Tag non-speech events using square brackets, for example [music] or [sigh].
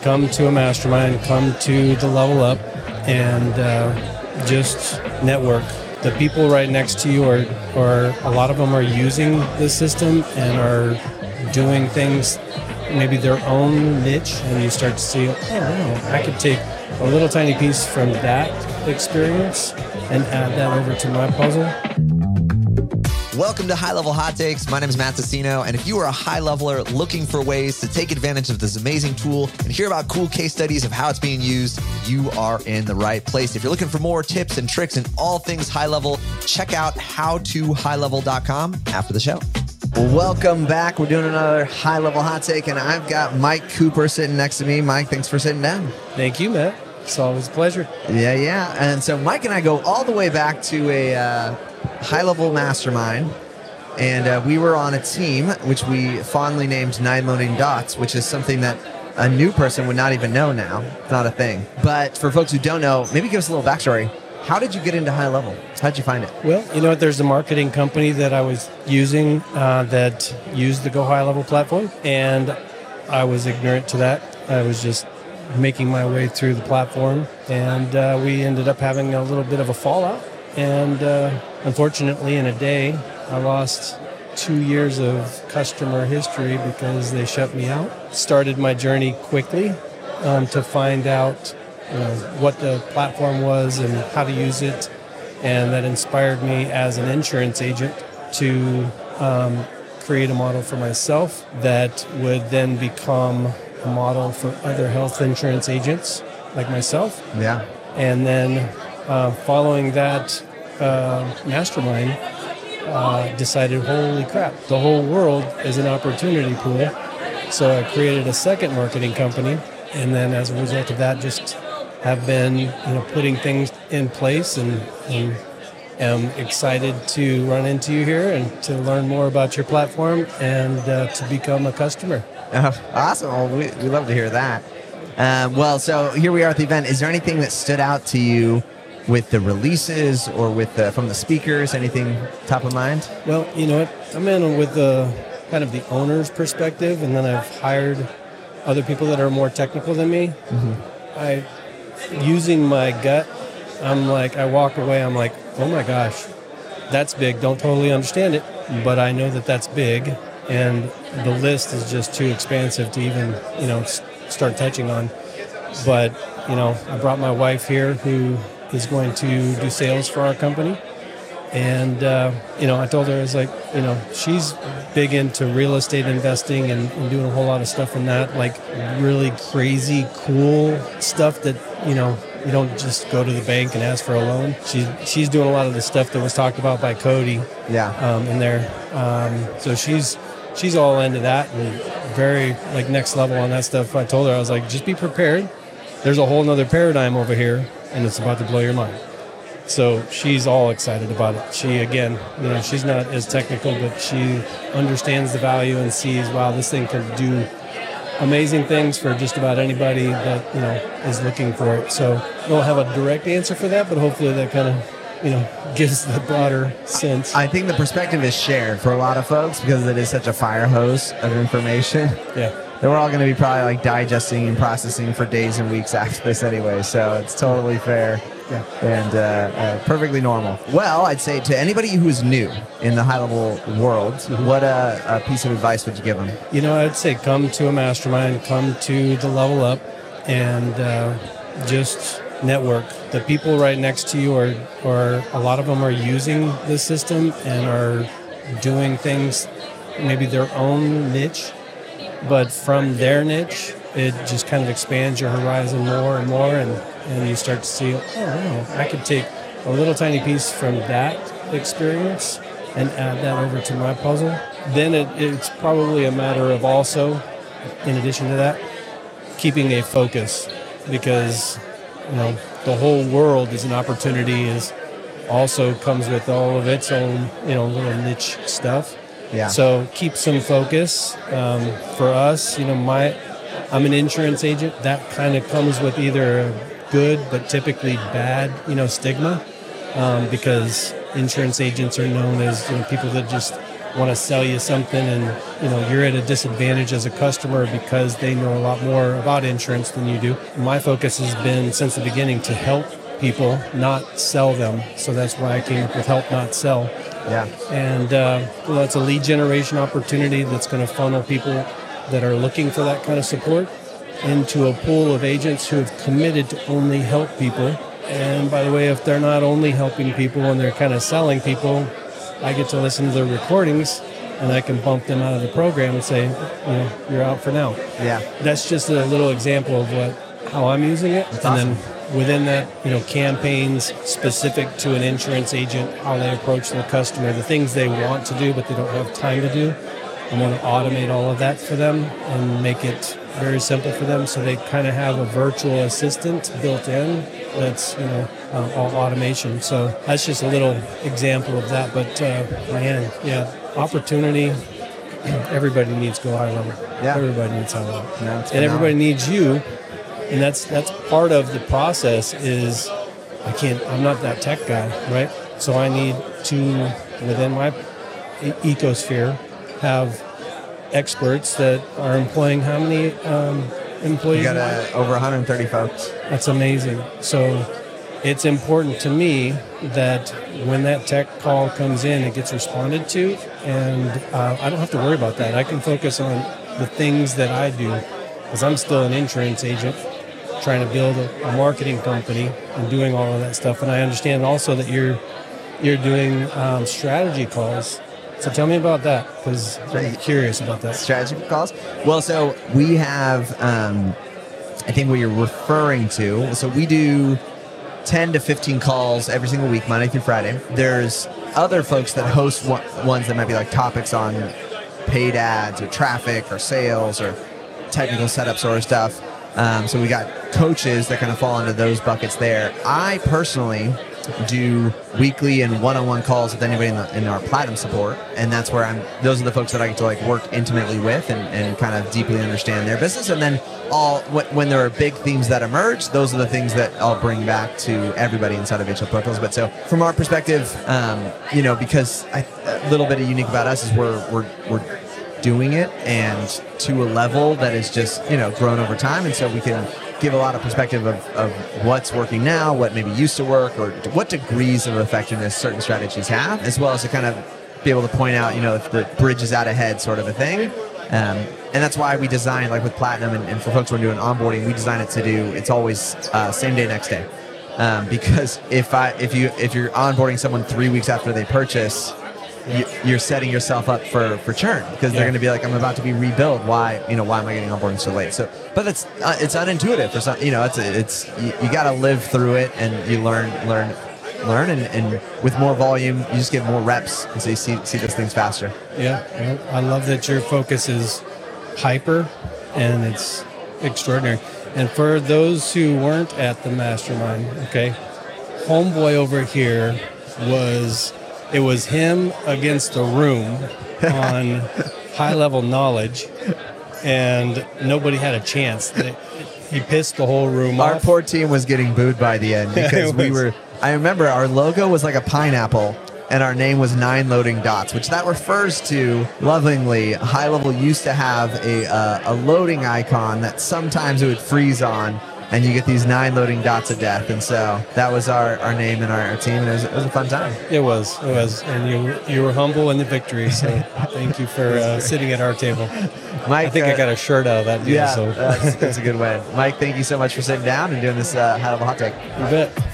Come to a mastermind, come to the level up, and uh, just network. The people right next to you are, are, a lot of them are using the system and are doing things, maybe their own niche, and you start to see, oh, wow, I could take a little tiny piece from that experience and add that over to my puzzle. Welcome to High Level Hot Takes. My name is Matt Tassino, and if you are a high leveler looking for ways to take advantage of this amazing tool and hear about cool case studies of how it's being used, you are in the right place. If you're looking for more tips and tricks and all things high level, check out howtohighlevel.com after the show. Welcome back. We're doing another high level hot take, and I've got Mike Cooper sitting next to me. Mike, thanks for sitting down. Thank you, Matt. It's always a pleasure. Yeah, yeah. And so Mike and I go all the way back to a uh, high level mastermind. And uh, we were on a team which we fondly named Nine Loading Dots, which is something that a new person would not even know now. It's not a thing. But for folks who don't know, maybe give us a little backstory. How did you get into high level? How'd you find it? Well, you know what? There's a marketing company that I was using uh, that used the Go High Level platform, and I was ignorant to that. I was just making my way through the platform, and uh, we ended up having a little bit of a fallout. And uh, unfortunately, in a day, I lost two years of customer history because they shut me out. Started my journey quickly um, to find out you know, what the platform was and how to use it. And that inspired me as an insurance agent to um, create a model for myself that would then become a model for other health insurance agents like myself. Yeah. And then uh, following that uh, mastermind, uh, decided, holy crap, the whole world is an opportunity pool. So I created a second marketing company, and then as a result of that, just have been you know putting things in place and, and am excited to run into you here and to learn more about your platform and uh, to become a customer. Uh, awesome. Well, we, we love to hear that. Well, so here we are at the event. Is there anything that stood out to you with the releases or with the, from the speakers? Anything top of mind? Well, you know what? I'm in with the kind of the owner's perspective, and then I've hired other people that are more technical than me. Mm-hmm. I, using my gut, I'm like, I walk away, I'm like, oh my gosh, that's big. Don't totally understand it, but I know that that's big, and the list is just too expansive to even, you know, start touching on. But you know, I brought my wife here who is going to do sales for our company. And, uh, you know, I told her, I was like, you know, she's big into real estate investing and, and, doing a whole lot of stuff in that, like really crazy, cool stuff that, you know, you don't just go to the bank and ask for a loan. She, she's doing a lot of the stuff that was talked about by Cody yeah. Um, in there. Um, so she's, she's all into that and very like next level on that stuff. I told her, I was like, just be prepared. There's a whole nother paradigm over here and it's about to blow your mind. So she's all excited about it. She, again, you know, she's not as technical, but she understands the value and sees, wow, this thing can do amazing things for just about anybody that, you know, is looking for it. So I don't have a direct answer for that, but hopefully that kind of you know [laughs] gives the broader sense. I think the perspective is shared for a lot of folks because it is such a fire hose of information. Yeah that we're all going to be probably like digesting and processing for days and weeks after this anyway. So it's totally fair yeah. and uh, uh, perfectly normal. Well, I'd say to anybody who is new in the high level world, mm-hmm. what a, a, piece of advice would you give them? You know, I'd say come to a mastermind, come to the level up, and uh, just network. The people right next to you are, are a lot of them are using the system and are doing things, maybe their own niche but from their niche, it just kind of expands your horizon more and more, and, and you start to see, oh, wow, I could take a little tiny piece from that experience and add that over to my puzzle. Then it, it's probably a matter of also, in addition to that, keeping a focus because you know the whole world is an opportunity is also comes with all of its own you know little niche stuff yeah. So keep some focus. Um, for us, you know, my I'm an insurance agent. That kind of comes with either good but typically bad, you know, stigma, um, because insurance agents are known as you know, people that just want to sell you something and you know you're at a disadvantage as a customer because they know a lot more about insurance than you do. My focus has been since the beginning to help people, not sell them. So that's why I came up with help not sell. Yeah. And uh, well, it's a lead generation opportunity that's going to funnel people that are looking for that kind of support into a pool of agents who have committed to only help people. And by the way, if they're not only helping people and they're kind of selling people, I get to listen to their recordings and I can bump them out of the program and say, you know, you're out for now. Yeah. That's just a little example of what how I'm using it. That's and awesome. then within that, you know, campaigns specific to an insurance agent, how they approach the customer, the things they want to do but they don't have time to do. I want to automate all of that for them and make it very simple for them so they kind of have a virtual assistant built in that's you know uh, all automation so that's just a little example of that but uh, man yeah opportunity [clears throat] everybody needs go high level Yeah. everybody needs high level and everybody needs you and that's that's part of the process is i can't i'm not that tech guy right so i need to within my e- ecosphere have experts that are employing how many um, employees You got over 130 folks. that's amazing. So it's important to me that when that tech call comes in, it gets responded to, and uh, I don't have to worry about that. I can focus on the things that I do because I'm still an insurance agent trying to build a, a marketing company and doing all of that stuff. And I understand also that you're you're doing um, strategy calls. So tell me about that because I'm curious about that. strategy calls? Well, so we have, um, I think what you're referring to. So we do 10 to 15 calls every single week, Monday through Friday. There's other folks that host one, ones that might be like topics on paid ads or traffic or sales or technical setup sort of stuff. Um, so we got coaches that kind of fall into those buckets there. I personally do weekly and one-on-one calls with anybody in, the, in our platinum support, and that's where I'm. Those are the folks that I get to like work intimately with and, and kind of deeply understand their business. And then all when, there are big themes that emerge, those are the things that I'll bring back to everybody inside of HL Pro Tools. But so from our perspective, um, you know, because I, a little bit of unique about us is we're we're we're doing it and to a level that is just you know grown over time. And so we can give a lot of perspective of, of what's working now what maybe used to work or what degrees of effectiveness certain strategies have as well as to kind of be able to point out you know if the bridge is out ahead sort of a thing. Um, and that's why we design like with platinum and, and for folks who are doing onboarding we design it to do it's always uh, same day next day. Um, because if I if you if you're onboarding someone three weeks after they purchase you, you're setting yourself up for for churn because they're going to be like, I'm about to be rebuilt. Why, you know, why am I getting onboarding so late? So, but it's uh, it's unintuitive for some. You know, it's it's you, you got to live through it and you learn learn learn and, and with more volume, you just get more reps, and so you see see those things faster. Yeah, yeah. I love that your focus is hyper and it's extraordinary. And for those who weren't at the mastermind, okay, homeboy over here was it was him against the room on high level knowledge and nobody had a chance. He pissed the whole room Our off. poor team was getting booed by the end [laughs] because we were. I remember our logo was like a pineapple, and our name was Nine Loading Dots, which that refers to lovingly. High Level used to have a uh, a loading icon that sometimes it would freeze on, and you get these nine loading dots of death, and so that was our, our name and our, our team, and it was, it was a fun time. It was, it was, and you you were humble in the victory. So [laughs] thank you for uh, sitting at our table. Mike, I think I uh, got a shirt out of that deal. Yeah, so that's, that's a good win. Mike, thank you so much for sitting down and doing this uh, level hot take. you bet.